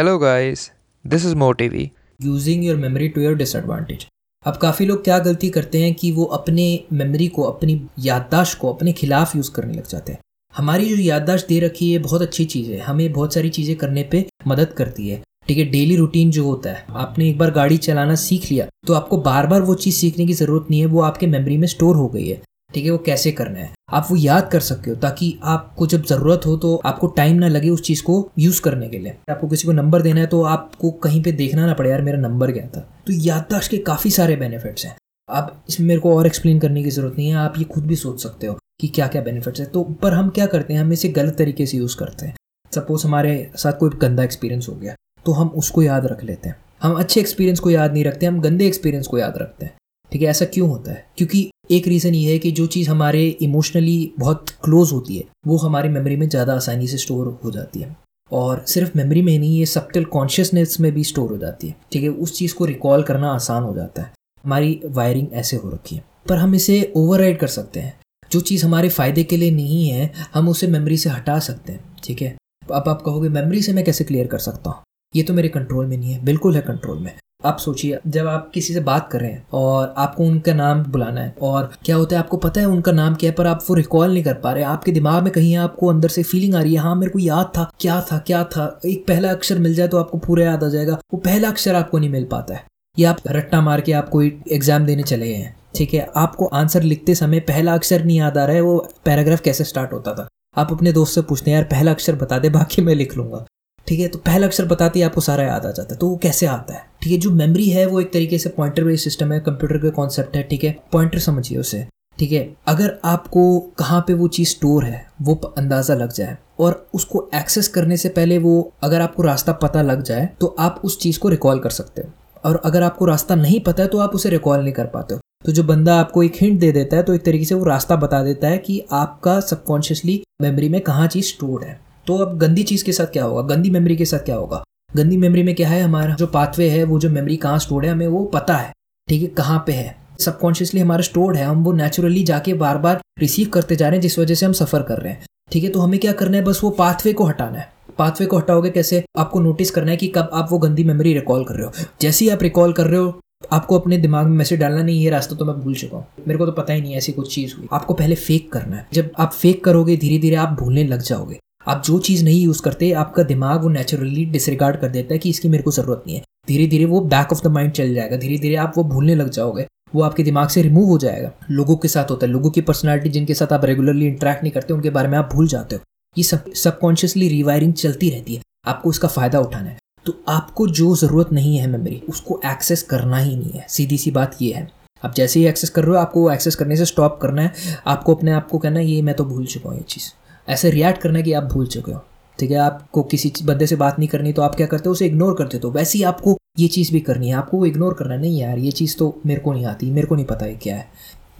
Hello guys, this is MoTV. Using your memory to your disadvantage अब काफ़ी लोग क्या गलती करते हैं कि वो अपने मेमोरी को अपनी याददाश्त को अपने खिलाफ यूज़ करने लग जाते हैं। हमारी जो याददाश्त दे रखी है बहुत अच्छी चीज़ है। हमें बहुत सारी चीज़ें करने पे मदद करती है। ठीक है डेली रूटीन जो होता है आपने एक बार गाड़ी चलाना सीख लिया तो आपको बार बार वो चीज़ सीखने की ज़रूरत नहीं है वो आपके मेमोरी में स्टोर हो गई है। ठीक है, वो कैसे करना है? आप वो याद कर सकते हो ताकि आपको जब ज़रूरत हो तो आपको टाइम ना लगे उस चीज़ को यूज़ करने के लिए। आपको किसी को नंबर देना है तो आपको कहीं पे देखना ना पड़े यार, मेरा नंबर क्या था? तो याददाश्त के काफ़ी सारे बेनिफिट्स हैं। आप इसमें मेरे को और एक्सप्लेन करने की ज़रूरत नहीं है, आप ये खुद भी सोच सकते हो कि क्या क्या बेनिफिट्स है। तो पर हम क्या करते हैं, हम इसे गलत तरीके से यूज़ करते हैं। सपोज़ हमारे साथ कोई गंदा एक्सपीरियंस हो गया तो हम उसको याद रख लेते हैं। हम अच्छे एक्सपीरियंस को याद नहीं रखते, हम गंदे एक्सपीरियंस को याद रखते हैं। ठीक है, ऐसा क्यों होता है? क्योंकि एक रीज़न ये है कि जो चीज़ हमारे इमोशनली बहुत क्लोज होती है, वो हमारी मेमोरी में ज़्यादा आसानी से स्टोर हो जाती है। और सिर्फ़ मेमोरी में नहीं, ये सब्टल कॉन्शियसनेस में भी स्टोर हो जाती है। ठीक है, उस चीज़ को रिकॉल करना आसान हो जाता है। हमारी वायरिंग ऐसे हो रखी है। पर हम इसे ओवर कर सकते हैं। जो चीज़ हमारे फ़ायदे के लिए नहीं है, हम उसे मेमोरी से हटा सकते हैं। ठीक है, अब आप कहोगे मेमोरी से मैं कैसे क्लियर कर सकता हूँ? ये तो मेरे कंट्रोल में नहीं है। बिल्कुल है कंट्रोल में। आप सोचिए, जब आप किसी से बात कर रहे हैं और आपको उनका नाम बुलाना है और क्या होता है, आपको पता है उनका नाम क्या है, पर आप वो रिकॉल नहीं कर पा रहे, आपके दिमाग में कहीं आपको अंदर से फीलिंग आ रही है हाँ मेरे को याद था, क्या था क्या था, एक पहला अक्षर मिल जाए तो आपको पूरा याद आ जाएगा, वो पहला अक्षर आपको नहीं मिल पाता है। या आप रट्टा मार के आप कोई एग्ज़ाम देने चले गए हैं, ठीक है, आपको आंसर लिखते समय पहला अक्षर नहीं याद आ रहा है, वो पैराग्राफ कैसे स्टार्ट होता था? आप अपने दोस्त से पूछते हैं, यार, पहला अक्षर बता दे, बाकी मैं लिख लूँगा। ठीक है? तो पहला अक्षर बताते ही, आपको सारा याद आ जाता है। तो वो कैसे आता है? ठीक है, जो मेमोरी है, वो एक तरीके से पॉइंटर बेस्ड सिस्टम है कंप्यूटर का कॉन्सेप्ट है, ठीक है? पॉइंटर समझिए उसे। ठीक है, अगर आपको कहाँ पे वो चीज़ स्टोर है, वो अंदाज़ा लग जाए और उसको एक्सेस करने से पहले वो, अगर आपको रास्ता पता लग जाए तो आप उस चीज़ को रिकॉल कर सकते हो। और अगर आपको रास्ता नहीं पता है तो आप उसे रिकॉल नहीं कर पाते हो। तो जो बंदा आपको एक हिंट दे देता है तो एक तरीके से वो रास्ता बता देता है कि आपका सबकॉन्शियसली मेमोरी में कहाँ चीज़ स्टोर्ड है। तो अब गंदी चीज़ के साथ क्या होगा? गंदी मेमोरी के साथ क्या होगा? गंदी मेमोरी में क्या है हमारा? जो पाथवे है, वो जो मेमोरी कहाँ स्टोर्ड है, हमें वो पता है। ठीक है? कहाँ पे है? सबकॉन्शियसली हमारा स्टोर्ड है। हम वो नेचुरली जाके बार बार रिसीव करते जा रहे हैं, जिस वजह से हम सफ़र कर रहे हैं। ठीक है? तो हमें क्या करना है? बस वो पाथवे को हटाना है। पाथवे को हटाओगे कैसे? आपको नोटिस करना है कि कब आप वो गंदी मेमोरी रिकॉल कर रहे हो। जैसे ही आप रिकॉल कर रहे हो, आपको अपने दिमाग में मैसेज डालना नहीं ये रास्ता तो मैं भूल चुका हूँ। मेरे को तो पता ही नहीं ऐसी कुछ चीज़ हुई। आपको पहले फेक करना है। जब आप फेक करोगे धीरे धीरे आप भूलने लग जाओगे। आप जो चीज़ नहीं यूज़ करते, आपका दिमाग वो नेचुरली डिसरिगार्ड कर देता है कि इसकी मेरे को ज़रूरत नहीं है। धीरे धीरे वो बैक ऑफ़ द माइंड चल जाएगा। धीरे धीरे आप वो भूलने लग जाओगे। वो आपके दिमाग से रिमूव हो जाएगा। लोगों के साथ होता है। लोगों की पर्सनैलिटी जिनके साथ आप रेगुलरली इंटरेक्ट नहीं करते, उनके बारे में आप भूल जाते हो। ये सब सबकॉन्शियसली रिवायरिंग चलती रहती है। आपको उसका फ़ायदा उठाना है। तो आपको जो ज़रूरत नहीं है मेमोरी उसको एक्सेस करना ही नहीं है। सीधी सी बात ये है। आप जैसे ही एक्सेस कर रहे हो, आपको एक्सेस करने से स्टॉप करना है। आपको अपने आप को कहना है, ये मैं तो भूल चुका हूँ ये चीज़। ऐसे रिएक्ट करना कि आप भूल चुके हो, ठीक है? आपको किसी बंदे से बात नहीं करनी तो आप क्या करते हो? उसे इग्नोर करते हो। तो वैसे ही आपको ये चीज़ भी करनी है। आपको वो इग्नोर करना नहीं यार, ये चीज़ तो मेरे को नहीं आती, मेरे को नहीं पता है क्या है।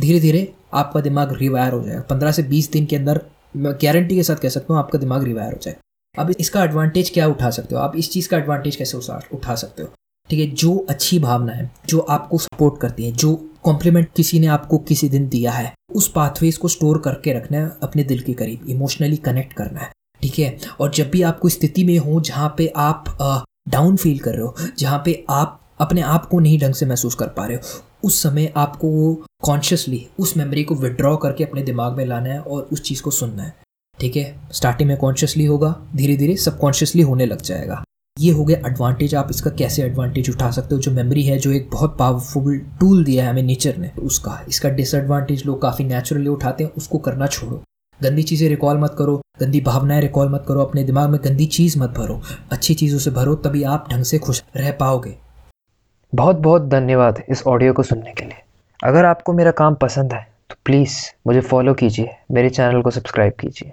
धीरे धीरे आपका दिमाग रिवायर हो जाएगा। पंद्रह से बीस दिन के अंदर मैं गारंटी के साथ कह सकता हूँ, आपका दिमाग रिवायर हो जाए अब इसका एडवांटेज क्या उठा सकते हो? आप इस चीज़ का एडवांटेज कैसे उठा सकते हो? ठीक है, जो अच्छी भावना है, जो आपको सपोर्ट करती है, जो कॉम्प्लीमेंट किसी ने आपको किसी दिन दिया है उस पाथवेज को स्टोर करके रखना है, अपने दिल के करीब इमोशनली कनेक्ट करना है, ठीक है? और जब भी आप कोई स्थिति में हो जहाँ पे आप डाउन फील कर रहे हो, जहाँ पे आप अपने आप को नहीं ढंग से महसूस कर पा रहे हो, उस समय आपको कॉन्शियसली उस मेमोरी को विड्रॉ करके अपने दिमाग में लाना है और उस चीज़ को सुनना है, ठीक है? स्टार्टिंग में कॉन्शियसली होगा धीरे धीरे सबकॉन्शियसली होने लग जाएगा। ये हो गया एडवांटेज आप इसका कैसे एडवांटेज उठा सकते हो? जो मेमोरी है, जो एक बहुत पावरफुल टूल दिया है हमें नेचर ने, उसका इसका डिसएडवांटेज लोग काफ़ी नेचुरली उठाते हैं, उसको करना छोड़ो। गंदी चीज़ें रिकॉल मत करो, गंदी भावनाएँ रिकॉल मत करो, अपने दिमाग में गंदी चीज़ मत भरो। अच्छी चीज़ों से भरो, तभी आप ढंग से खुश रह पाओगे। बहुत बहुत धन्यवाद इस ऑडियो को सुनने के लिए। अगर आपको मेरा काम पसंद है तो प्लीज़ मुझे फॉलो कीजिए, मेरे चैनल को सब्सक्राइब कीजिए।